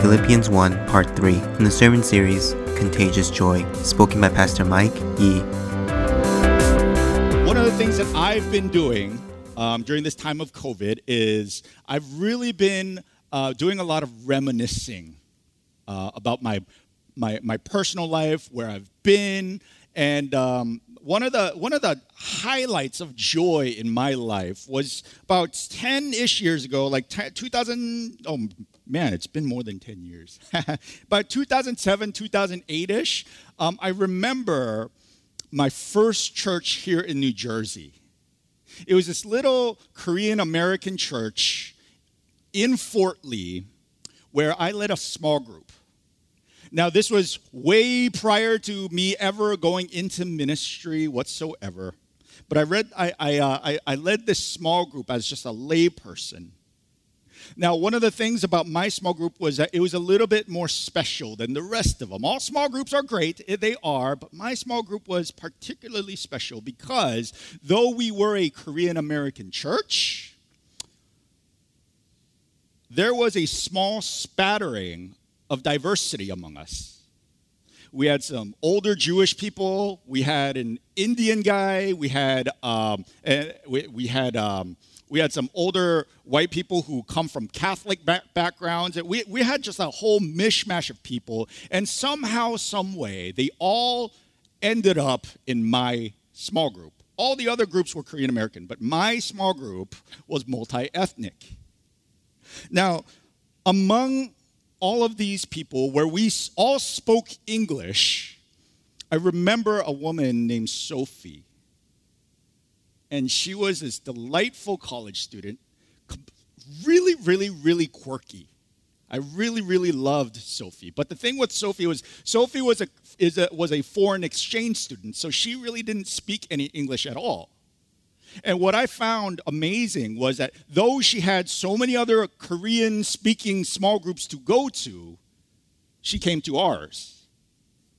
Philippians 1, Part 3, in the sermon series Contagious Joy, spoken by Pastor Mike Yi. One of the things that I've been doing um, during this time of COVID is I've really been uh, doing a lot of reminiscing uh, about my, my, my personal life, where I've been, and um, one of the one of the highlights of joy in my life was about 10-ish years ago like 10, 2000 oh man it's been more than 10 years. But 2007 2008ish um, i remember my first church here in new jersey. It was this little korean american church in fort lee where i led a small group now, this was way prior to me ever going into ministry whatsoever. But I read, I, I, uh, I, I led this small group as just a layperson. Now, one of the things about my small group was that it was a little bit more special than the rest of them. All small groups are great, eh, they are, but my small group was particularly special because though we were a Korean American church, there was a small spattering of diversity among us. We had some older Jewish people. We had an Indian guy. We had um, eh, we, we, had um, we had some older white people who come from Catholic back- backgrounds. We we had just a whole mishmash of people, and somehow, some way, they all ended up in my small group. All the other groups were Korean American, but my small group was multi ethnic. Now, among all of these people where we all spoke English, I remember a woman named Sophie. And she was this delightful college student, really, really, really quirky. I really, really loved Sophie. But the thing with Sophie was Sophie was a, is a, was a foreign exchange student, so she really didn't speak any English at all. And what I found amazing was that though she had so many other Korean speaking small groups to go to, she came to ours,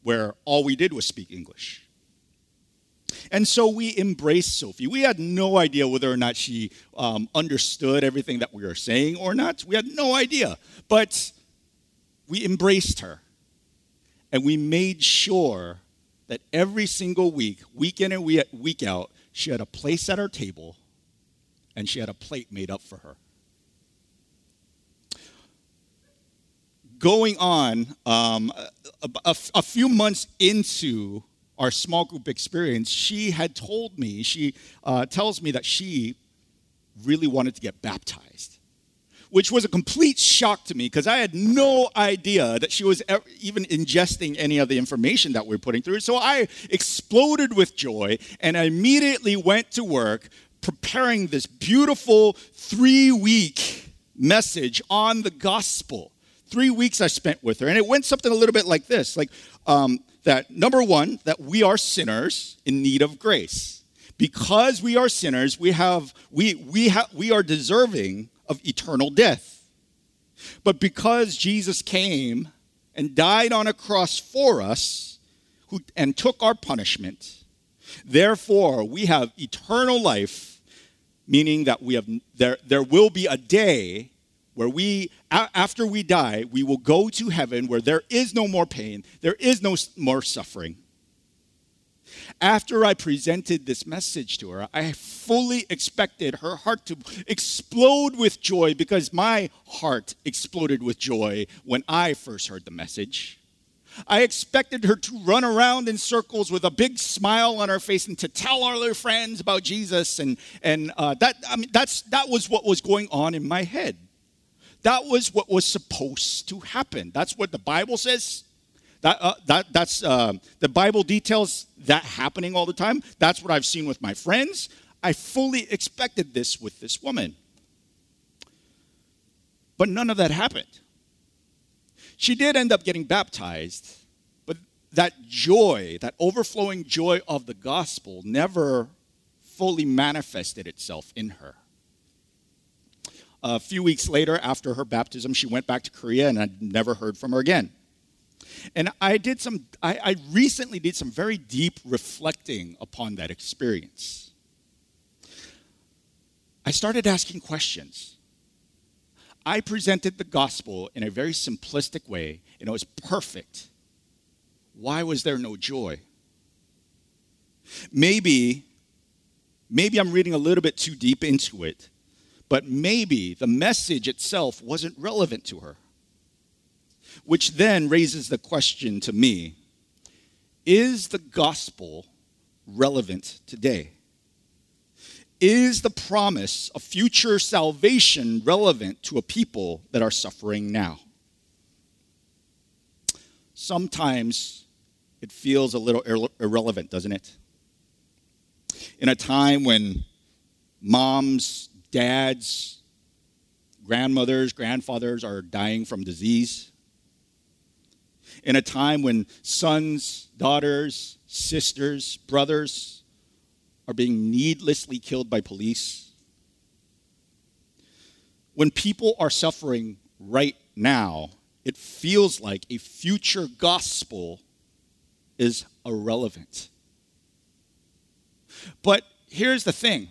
where all we did was speak English. And so we embraced Sophie. We had no idea whether or not she um, understood everything that we were saying or not. We had no idea. But we embraced her. And we made sure that every single week, week in and week out, she had a place at her table and she had a plate made up for her. Going on, um, a, a, a few months into our small group experience, she had told me, she uh, tells me that she really wanted to get baptized which was a complete shock to me because I had no idea that she was even ingesting any of the information that we are putting through. So I exploded with joy and I immediately went to work preparing this beautiful three week message on the gospel. Three weeks I spent with her, and it went something a little bit like this like, um, that number one, that we are sinners in need of grace. Because we are sinners, we have we we have we are deserving of eternal death. But because Jesus came and died on a cross for us who, and took our punishment, therefore we have eternal life, meaning that we have, there, there will be a day where we, after we die, we will go to heaven where there is no more pain, there is no more suffering. After I presented this message to her, I fully expected her heart to explode with joy because my heart exploded with joy when I first heard the message. I expected her to run around in circles with a big smile on her face and to tell all her friends about Jesus, and and uh, that I mean that's that was what was going on in my head. That was what was supposed to happen. That's what the Bible says that, uh, that, that's, uh, the Bible details that happening all the time. That's what I've seen with my friends. I fully expected this with this woman. But none of that happened. She did end up getting baptized, but that joy, that overflowing joy of the gospel, never fully manifested itself in her. A few weeks later, after her baptism, she went back to Korea and I never heard from her again. And I did some, I, I recently did some very deep reflecting upon that experience. I started asking questions. I presented the gospel in a very simplistic way and it was perfect, why was there no joy? Maybe, maybe I'm reading a little bit too deep into it, but maybe the message itself wasn't relevant to her. Which then raises the question to me is the gospel relevant today? Is the promise of future salvation relevant to a people that are suffering now? Sometimes it feels a little irre- irrelevant, doesn't it? In a time when moms, dads, grandmothers, grandfathers are dying from disease, in a time when sons, daughters, sisters, brothers, are being needlessly killed by police. When people are suffering right now, it feels like a future gospel is irrelevant. But here's the thing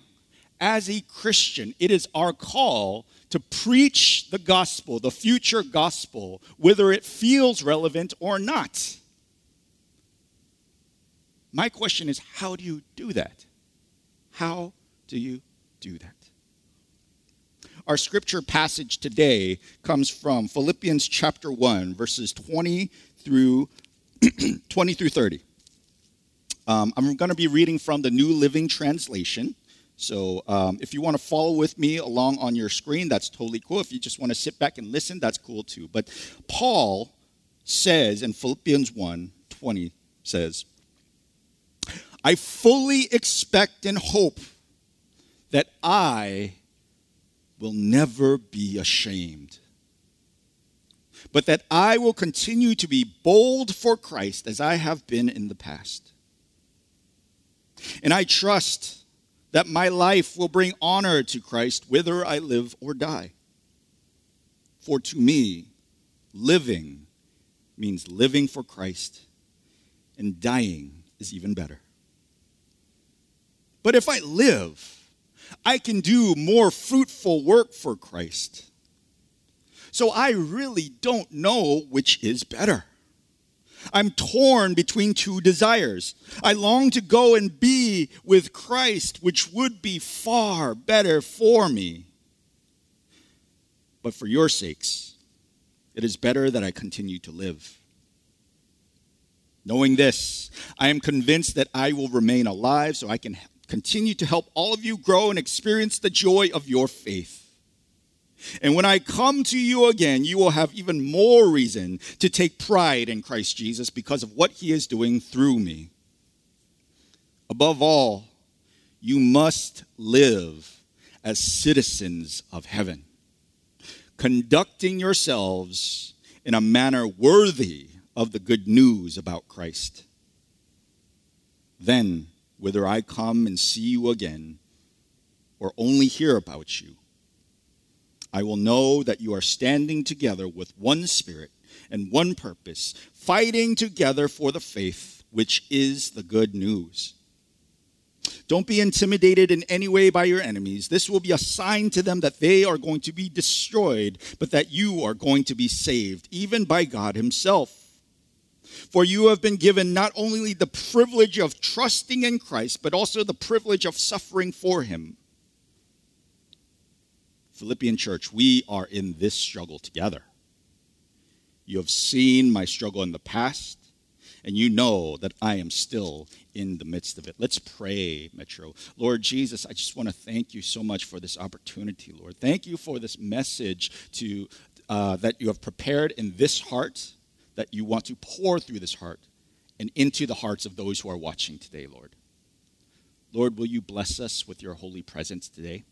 as a Christian, it is our call to preach the gospel, the future gospel, whether it feels relevant or not. My question is how do you do that? How do you do that? Our scripture passage today comes from Philippians chapter 1, verses 20 through 20 through 30. Um, I'm going to be reading from the New Living Translation. So um, if you want to follow with me along on your screen, that's totally cool. If you just want to sit back and listen, that's cool too. But Paul says in Philippians 1 20 says, I fully expect and hope that I will never be ashamed, but that I will continue to be bold for Christ as I have been in the past. And I trust that my life will bring honor to Christ whether I live or die. For to me, living means living for Christ, and dying is even better. But if I live, I can do more fruitful work for Christ. So I really don't know which is better. I'm torn between two desires. I long to go and be with Christ, which would be far better for me. But for your sakes, it is better that I continue to live. Knowing this, I am convinced that I will remain alive so I can continue to help all of you grow and experience the joy of your faith. And when I come to you again, you will have even more reason to take pride in Christ Jesus because of what he is doing through me. Above all, you must live as citizens of heaven, conducting yourselves in a manner worthy of the good news about Christ. Then whether I come and see you again or only hear about you. I will know that you are standing together with one spirit and one purpose, fighting together for the faith, which is the good news. Don't be intimidated in any way by your enemies. This will be a sign to them that they are going to be destroyed, but that you are going to be saved, even by God Himself. For you have been given not only the privilege of trusting in Christ, but also the privilege of suffering for him. Philippian church, we are in this struggle together. You have seen my struggle in the past, and you know that I am still in the midst of it. Let's pray, Metro. Lord Jesus, I just want to thank you so much for this opportunity, Lord. Thank you for this message to uh, that you have prepared in this heart that you want to pour through this heart and into the hearts of those who are watching today, Lord. Lord, will you bless us with your holy presence today?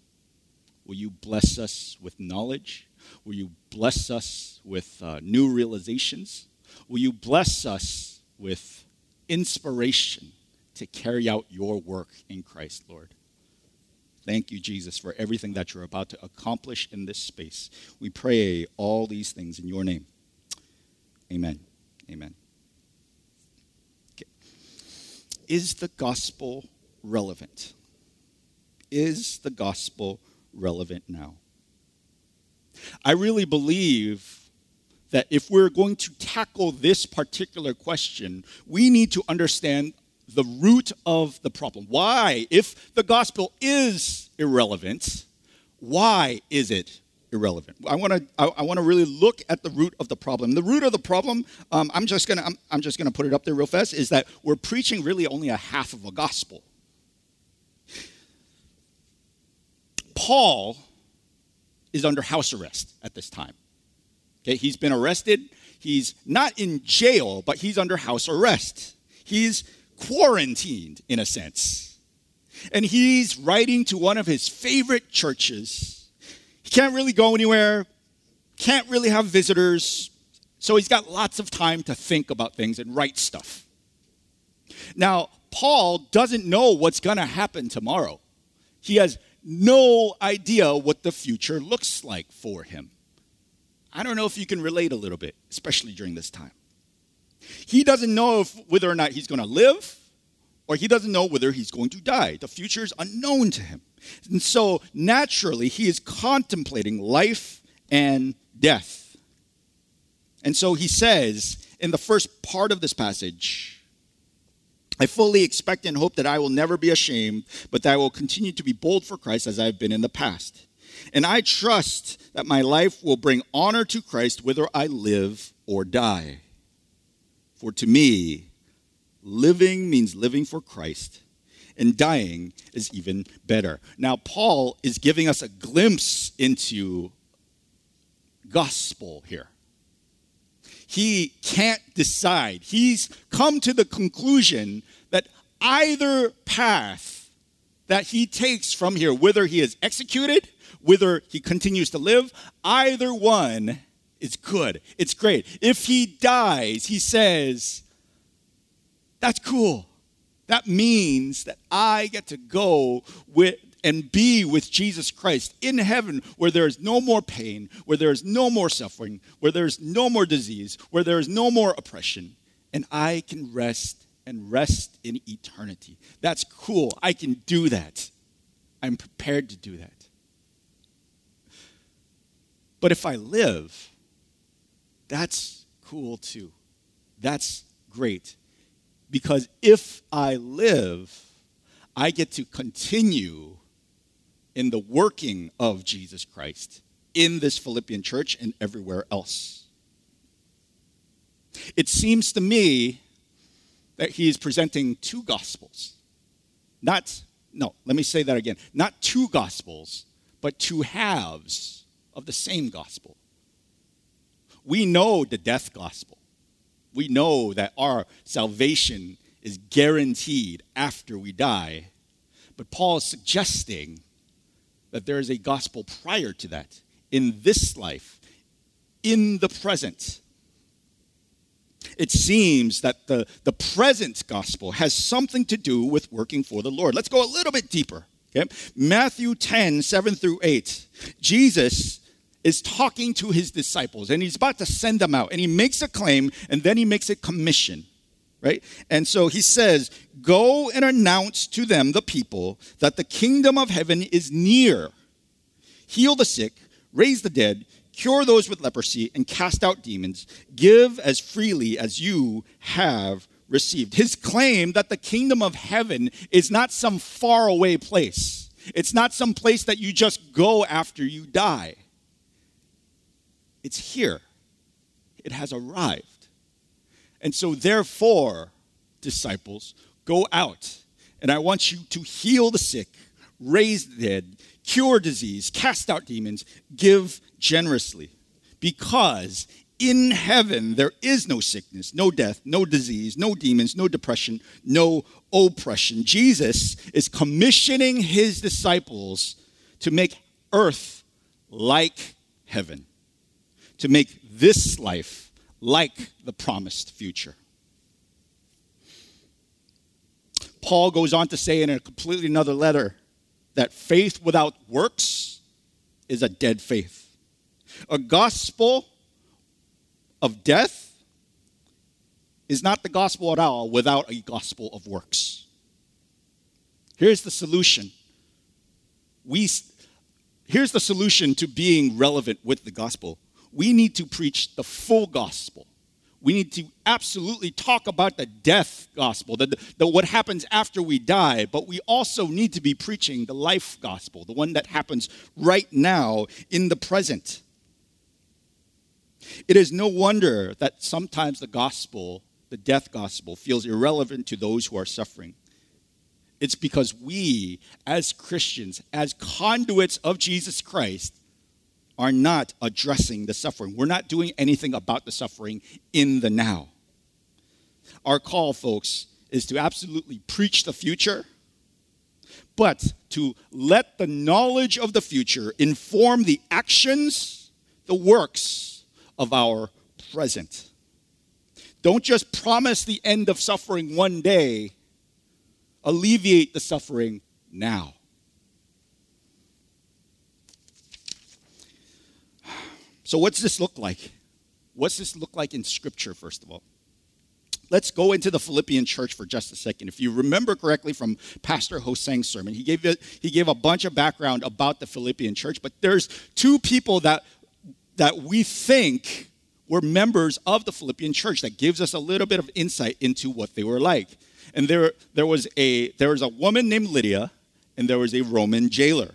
Will you bless us with knowledge? Will you bless us with uh, new realizations? Will you bless us with inspiration to carry out your work in Christ, Lord? Thank you, Jesus, for everything that you're about to accomplish in this space. We pray all these things in your name. Amen. Amen. Okay. Is the gospel relevant? Is the gospel relevant now? I really believe that if we're going to tackle this particular question, we need to understand the root of the problem. Why, if the gospel is irrelevant, why is it irrelevant? I want to I, I want to really look at the root of the problem. The root of the problem, um, I'm just gonna I'm, I'm just gonna put it up there real fast, is that we're preaching really only a half of a gospel. Paul is under house arrest at this time. Okay, he's been arrested. He's not in jail, but he's under house arrest. He's quarantined in a sense. And he's writing to one of his favorite churches. He can't really go anywhere, can't really have visitors, so he's got lots of time to think about things and write stuff. Now, Paul doesn't know what's going to happen tomorrow. He has no idea what the future looks like for him. I don't know if you can relate a little bit, especially during this time. He doesn't know if, whether or not he's going to live, or he doesn't know whether he's going to die. The future is unknown to him. And so, naturally, he is contemplating life and death. And so he says in the first part of this passage, I fully expect and hope that I will never be ashamed, but that I will continue to be bold for Christ as I have been in the past. And I trust that my life will bring honor to Christ whether I live or die. For to me, living means living for Christ, and dying is even better. Now, Paul is giving us a glimpse into gospel here. He can't decide. He's come to the conclusion that either path that he takes from here, whether he is executed whether he continues to live, either one is good. It's great. If he dies, he says, that's cool. That means that I get to go with and be with Jesus Christ in heaven where there is no more pain, where there is no more suffering, where there is no more disease, where there is no more oppression, and I can rest and rest in eternity. That's cool. I can do that. I'm prepared to do that. But if I live, that's cool too. That's great. Because if I live, I get to continue in the working of Jesus Christ in this Philippian church and everywhere else. It seems to me that he is presenting two gospels. Not, no, let me say that again. Not two gospels, but two halves of the same gospel. We know the death gospel. We know that our salvation is guaranteed after we die. But Paul is suggesting that there is a gospel prior to that, in this life, in the present. It seems that the, the present gospel has something to do with working for the Lord. Let's go a little bit deeper. Okay? Matthew 10, 7 through 8. Jesus is talking to his disciples and he's about to send them out and he makes a claim and then he makes a commission right? And so he says go and announce to them the people that the kingdom of heaven is near. Heal the sick raise the dead cure those with leprosy and cast out demons. Give as freely as you have received. His claim that the kingdom of heaven is not some faraway place. It's not some place that you just go after you die. It's here, it has arrived. And so, therefore, disciples, go out. And I want you to heal the sick, raise the dead, cure disease, cast out demons, give generously. Because in heaven there is no sickness, no death, no disease, no demons, no depression, no oppression. Jesus is commissioning his disciples to make earth like heaven to make this life like the promised future. Paul goes on to say in a completely another letter that faith without works is a dead faith. A gospel of death is not the gospel at all without a gospel of works. Here's the solution. We here's the solution to being relevant with the gospel we need to preach the full gospel. We need to absolutely talk about the death gospel, the, the, what happens after we die, but we also need to be preaching the life gospel, the one that happens right now in the present. It is no wonder that sometimes the gospel, the death gospel, feels irrelevant to those who are suffering. It's because we, as Christians, as conduits of Jesus Christ, are not addressing the suffering. We're not doing anything about the suffering in the now. Our call, folks, is to absolutely preach the future, but to let the knowledge of the future inform the actions, the works of our present. Don't just promise the end of suffering one day, alleviate the suffering now. So, what's this look like? What's this look like in Scripture, first of all? Let's go into the Philippian church for just a second. If you remember correctly from Pastor Hosang's sermon, he gave, he gave a bunch of background about the Philippian church, but there's two people that, that we think were members of the Philippian church that gives us a little bit of insight into what they were like. And there, there, was, a, there was a woman named Lydia, and there was a Roman jailer.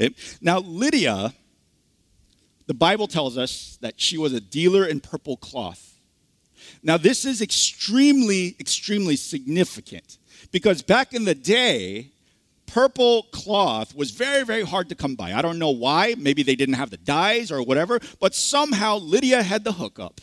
Okay? Now, Lydia the Bible tells us that she was a dealer in purple cloth. Now, this is extremely, extremely significant because back in the day, purple cloth was very, very hard to come by. I don't know why. Maybe they didn't have the dyes or whatever, but somehow Lydia had the hookup.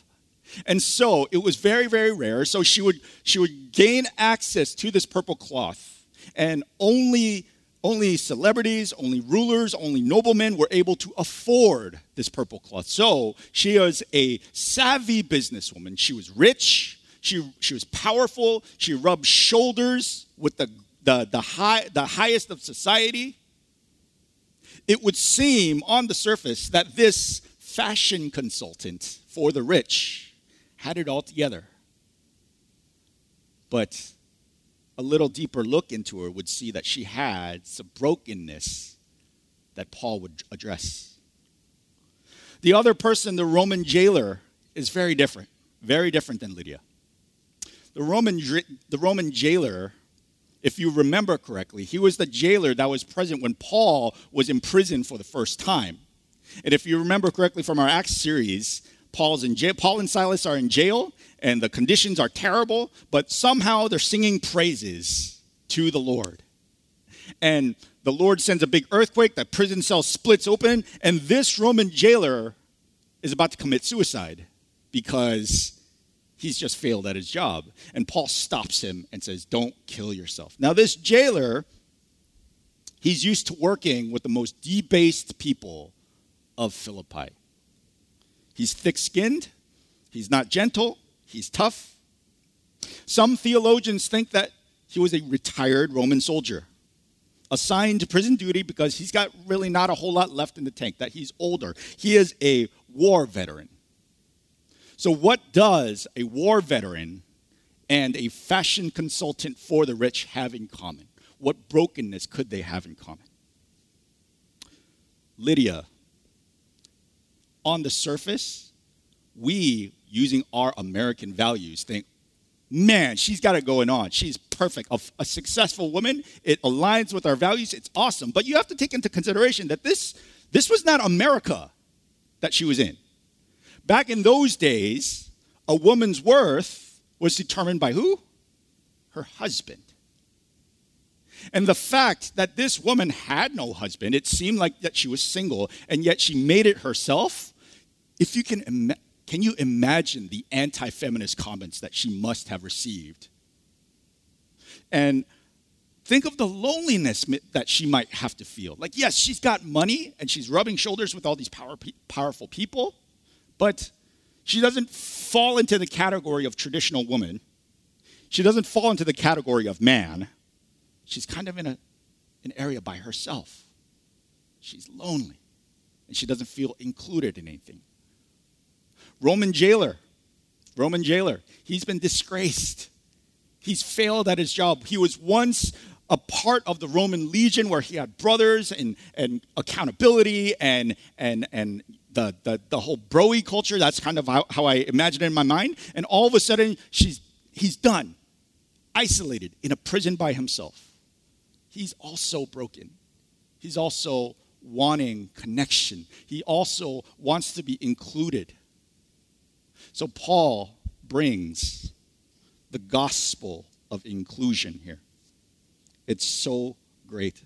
And so it was very, very rare. So she would, she would gain access to this purple cloth. And only only celebrities, only rulers, only noblemen were able to afford this purple cloth. So she was a savvy businesswoman. She was rich, she, she was powerful, she rubbed shoulders with the, the, the, high, the highest of society. It would seem on the surface that this fashion consultant for the rich had it all together. But a little deeper look into her would see that she had some brokenness that Paul would address. The other person, the Roman jailer, is very different, very different than Lydia. The Roman, the Roman jailer, if you remember correctly, he was the jailer that was present when Paul was in prison for the first time. And if you remember correctly from our Acts series, Paul's in jail, Paul and Silas are in jail, and the conditions are terrible, but somehow they're singing praises to the Lord. And the Lord sends a big earthquake, the prison cell splits open, and this Roman jailer is about to commit suicide because he's just failed at his job. And Paul stops him and says, Don't kill yourself. Now, this jailer, he's used to working with the most debased people of Philippi. He's thick skinned, he's not gentle, he's tough. Some theologians think that he was a retired Roman soldier, assigned to prison duty because he's got really not a whole lot left in the tank, that he's older. He is a war veteran. So, what does a war veteran and a fashion consultant for the rich have in common? What brokenness could they have in common? Lydia on the surface, we, using our American values, think, man, she's got it going on. She's perfect. A, a, successful woman, it aligns with our values. It's awesome. But you have to take into consideration that this, this was not America that she was in. Back in those days, a woman's worth was determined by who? Her husband. And the fact that this woman had no husband, it seemed like that she was single, and yet she made it herself, if you can, can you imagine the anti feminist comments that she must have received? And think of the loneliness that she might have to feel. Like, yes, she's got money and she's rubbing shoulders with all these power, powerful people, but she doesn't fall into the category of traditional woman. She doesn't fall into the category of man. She's kind of in a, an area by herself. She's lonely and she doesn't feel included in anything. Roman jailer. Roman jailer. He's been disgraced. He's failed at his job. He was once a part of the Roman legion where he had brothers and, and accountability and, and, and the, the, the whole broy culture. That's kind of how, how I imagine it in my mind. And all of a sudden, she's, he's done, isolated in a prison by himself. He's also broken. He's also wanting connection. He also wants to be included. So Paul brings the gospel of inclusion here. It's so great.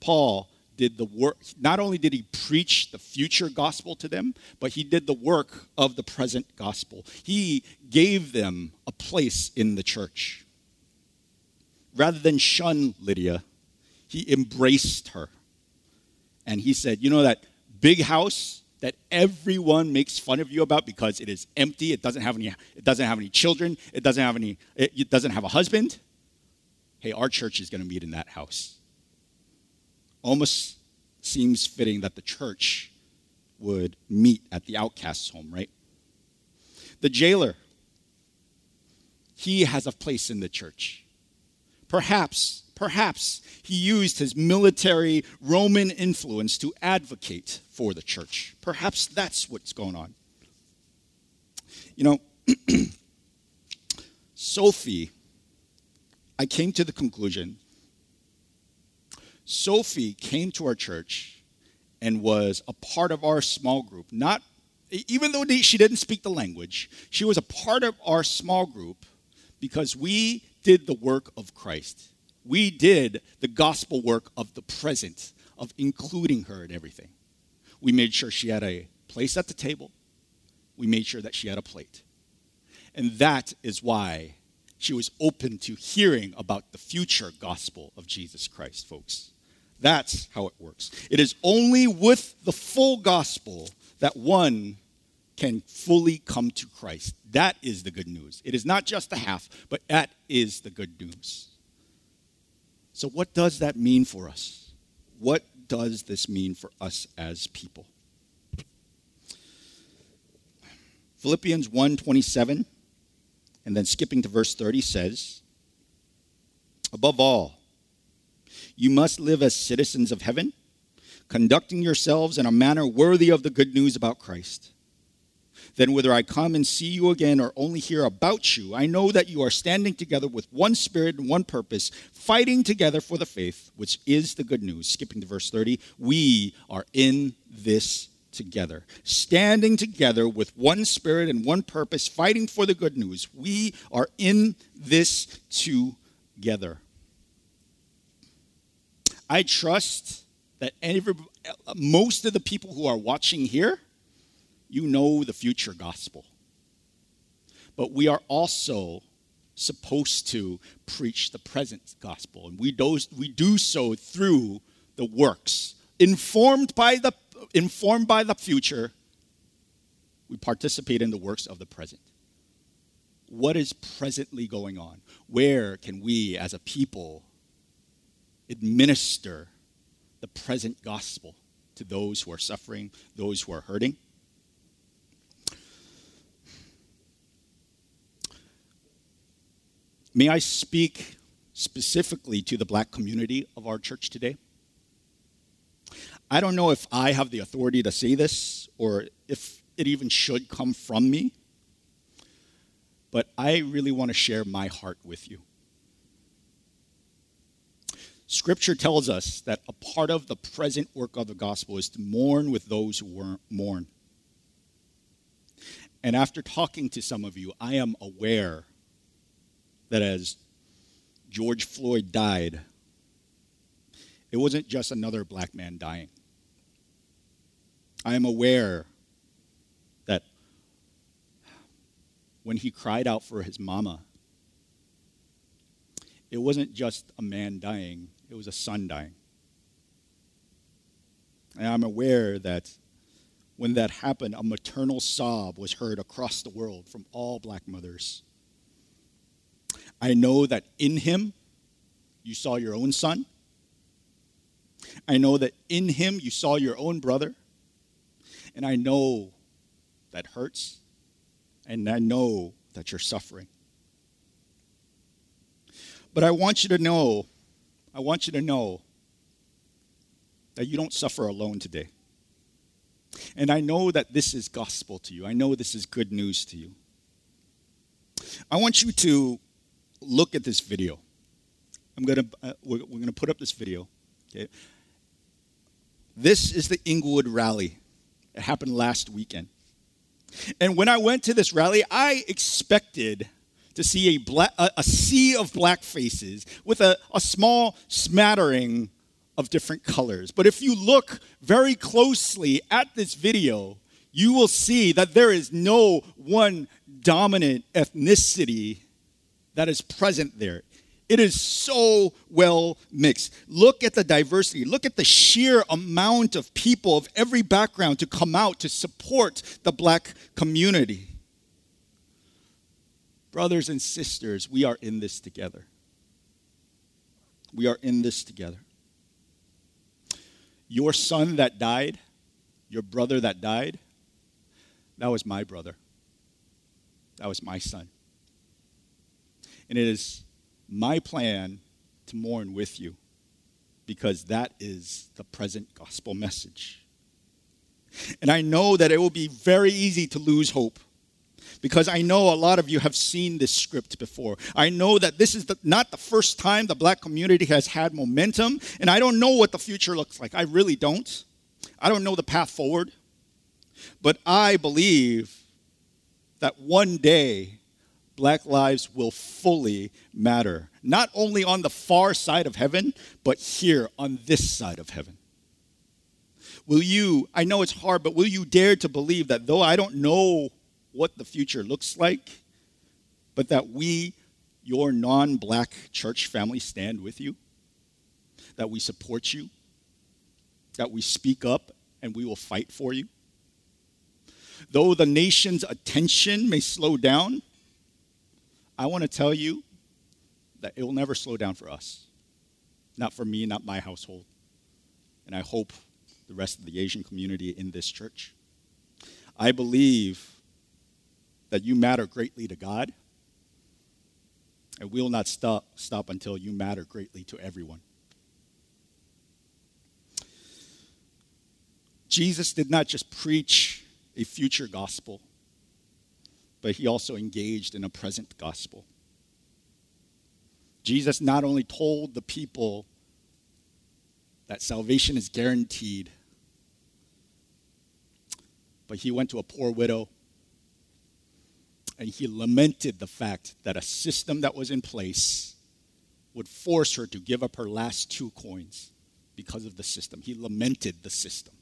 Paul did the work, not only did he preach the future gospel to them, but he did the work of the present gospel. He gave them a place in the church. Rather than shun Lydia, he embraced her. And he said, You know that big house that everyone makes fun of you about because it is empty, it doesn't have any, it doesn't have any children, it doesn't have any, it doesn't have a husband? Hey, our church is going to meet in that house almost seems fitting that the church would meet at the outcast's home, right? The jailer, he has a place in the church. Perhaps, perhaps he used his military Roman influence to advocate for the church. Perhaps that's what's going on. You know, Sophie, I came to the conclusion Sophie came to our church and was a part of our small group. Not even though she didn't speak the language, she was a part of our small group because we did the work of Christ. We did the gospel work of the present, of including her in everything. We made sure she had a place at the table. We made sure that she had a plate. And that is why she was open to hearing about the future gospel of Jesus Christ, folks. That's how it works. It is only with the full gospel that one can fully come to Christ. That is the good news. It is not just the half, but that is the good news. So, what does that mean for us? What does this mean for us as people? Philippians 1:27 and then skipping to verse 30 says, above all, you must live as citizens of heaven, conducting yourselves in a manner worthy of the good news about Christ. Then, whether I come and see you again or only hear about you, I know that you are standing together with one spirit and one purpose, fighting together for the faith, which is the good news. Skipping to verse 30, we are in this together, standing together with one spirit and one purpose, fighting for the good news. We are in this together. I trust that every, most of the people who are watching here, you know the future gospel. But we are also supposed to preach the present gospel, and we do, we do so through the works. Informed by the, informed by the future, we participate in the works of the present. What is presently going on? Where can we as a people administer the present gospel to those who are suffering, those who are hurting. May I speak specifically to the black community of our church today? I don't know if I have the authority to say this or if it even should come from me, but I really want to share my heart with you. Scripture tells us that a part of the present work of the gospel is to mourn with those who mourn. And after talking to some of you, I am aware that as George Floyd died, it wasn't just another black man dying. I am aware that when he cried out for his mama, it wasn't just a man dying, it was a son dying. And I'm aware that when that happened, a maternal sob was heard across the world from all black mothers. I know that in him, you saw your own son. I know that in him, you saw your own brother. And I know that hurts. And I know that you're suffering. But I want you to know, I want you to know that you don't suffer alone today. And I know that this is gospel to you. I know this is good news to you. I want you to look at this video. I'm gonna uh, we're, we're gonna put up this video. Okay. This is the Englewood rally. It happened last weekend. And when I went to this rally, I expected to see a, black, a, a sea of black faces with a, a small smattering of different colors. But if you look very closely at this video, you will see that there is no one dominant ethnicity that is present there. It is so well mixed. Look at the diversity. Look at the sheer amount of people of every background to come out to support the black community. Brothers and sisters, we are in this together. We are in this together. Your son that died, your brother that died, that was my brother. That was my son. And it is my plan to mourn with you because that is the present gospel message. And I know that it will be very easy to lose hope because I know a lot of you have seen this script before. I know that this is the, not the first time the black community has had momentum, and I don't know what the future looks like. I really don't. I don't know the path forward. But I believe that one day black lives will fully matter, not only on the far side of heaven, but here on this side of heaven. Will you, I know it's hard, but will you dare to believe that though I don't know what the future looks like, but that we, your non black church family, stand with you? That we support you? That we speak up and we will fight for you? Though the nation's attention may slow down, I want to tell you that it will never slow down for us. Not for me, not my household. And I hope the rest of the Asian community in this church. I believe that you matter greatly to God, and we will not stop, stop until you matter greatly to everyone. Jesus did not just preach a future gospel, but he also engaged in a present gospel. Jesus not only told the people that salvation is guaranteed, but he went to a poor widow and he lamented the fact that a system that was in place would force her to give up her last two coins because of the system. He lamented the system.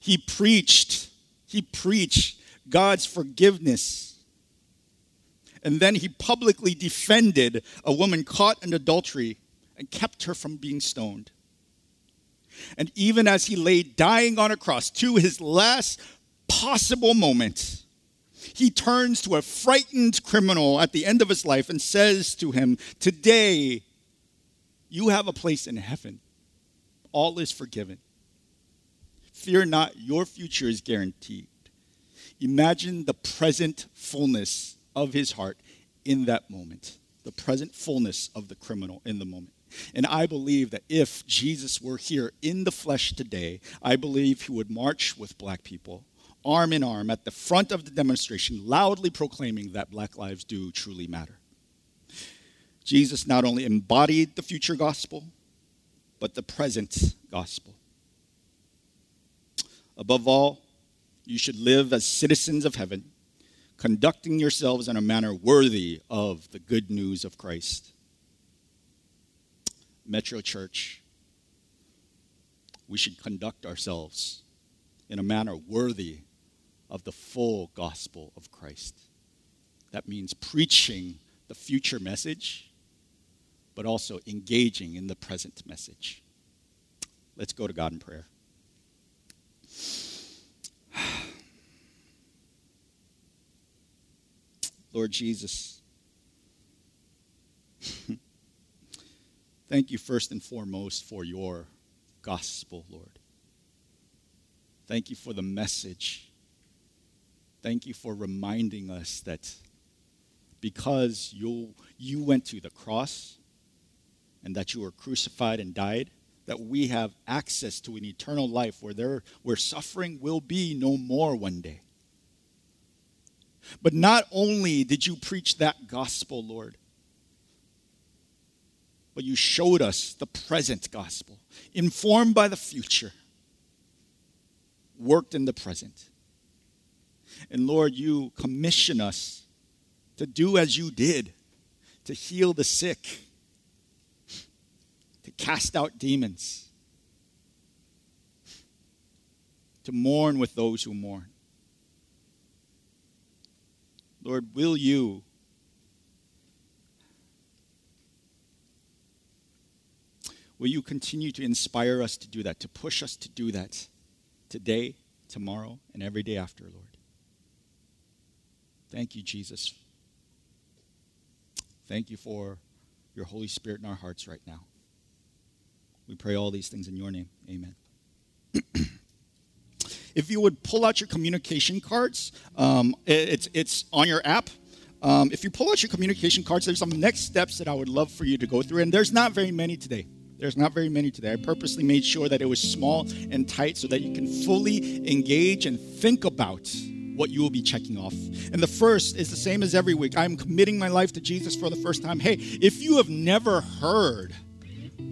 He preached, he preached God's forgiveness. And then he publicly defended a woman caught in adultery and kept her from being stoned. And even as he lay dying on a cross to his last possible moment, he turns to a frightened criminal at the end of his life and says to him, Today, you have a place in heaven. All is forgiven. Fear not, your future is guaranteed. Imagine the present fullness of his heart in that moment, the present fullness of the criminal in the moment. And I believe that if Jesus were here in the flesh today, I believe he would march with black people, arm in arm, at the front of the demonstration, loudly proclaiming that black lives do truly matter. Jesus not only embodied the future gospel, but the present gospel. Above all, you should live as citizens of heaven, conducting yourselves in a manner worthy of the good news of Christ. Metro Church, we should conduct ourselves in a manner worthy of the full gospel of Christ. That means preaching the future message, but also engaging in the present message. Let's go to God in prayer. Lord Jesus, thank you first and foremost for your gospel, Lord. Thank you for the message. Thank you for reminding us that because you, you went to the cross and that you were crucified and died, that we have access to an eternal life where, there, where suffering will be no more one day. But not only did you preach that gospel, Lord, but you showed us the present gospel, informed by the future, worked in the present. And Lord, you commission us to do as you did, to heal the sick, cast out demons, to mourn with those who mourn. Lord, will you will you continue to inspire us to do that, to push us to do that today, tomorrow, and every day after, Lord? Thank you, Jesus. Thank you for your Holy Spirit in our hearts right now. We pray all these things in your name. Amen. if you would pull out your communication cards, um, it's, it's on your app. Um, if you pull out your communication cards, there's some next steps that I would love for you to go through, and there's not very many today. There's not very many today. I purposely made sure that it was small and tight so that you can fully engage and think about what you will be checking off. And the first is the same as every week. I'm committing my life to Jesus for the first time. Hey, if you have never heard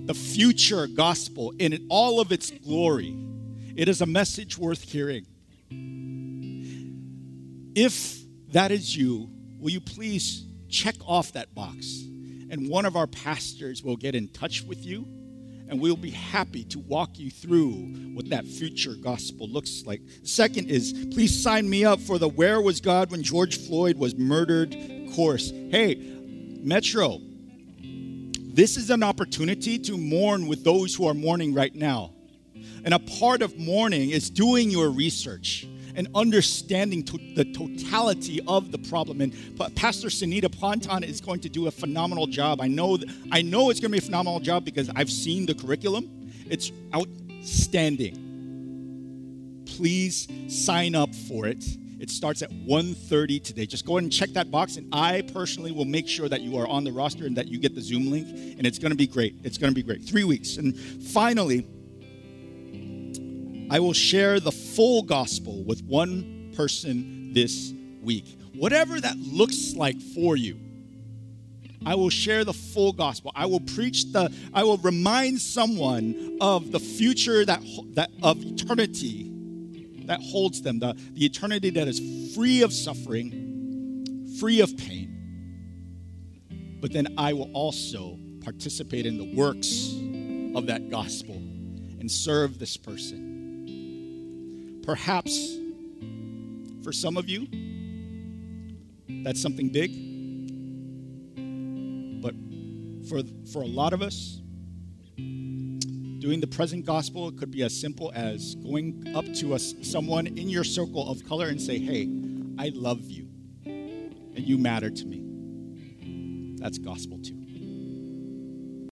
the future gospel in all of its glory, it is a message worth hearing. If that is you, will you please check off that box? And one of our pastors will get in touch with you and we'll be happy to walk you through what that future gospel looks like. Second is please sign me up for the Where Was God When George Floyd Was Murdered course. Hey, Metro, this is an opportunity to mourn with those who are mourning right now. And a part of mourning is doing your research and understanding to the totality of the problem. And Pastor Sunita Ponton is going to do a phenomenal job. I know, that, I know it's going to be a phenomenal job because I've seen the curriculum. It's outstanding. Please sign up for it. It starts at 1:30 today. Just go ahead and check that box, and I personally will make sure that you are on the roster and that you get the Zoom link. And it's going to be great. It's going to be great. Three weeks, and finally, I will share the full gospel with one person this week. Whatever that looks like for you, I will share the full gospel. I will preach the I will remind someone of the future that that of eternity that holds them, the, the eternity that is free of suffering, free of pain. But then I will also participate in the works of that gospel and serve this person Perhaps for some of you, that's something big. But for, for a lot of us, doing the present gospel could be as simple as going up to us, someone in your circle of color and say, Hey, I love you, and you matter to me. That's gospel too.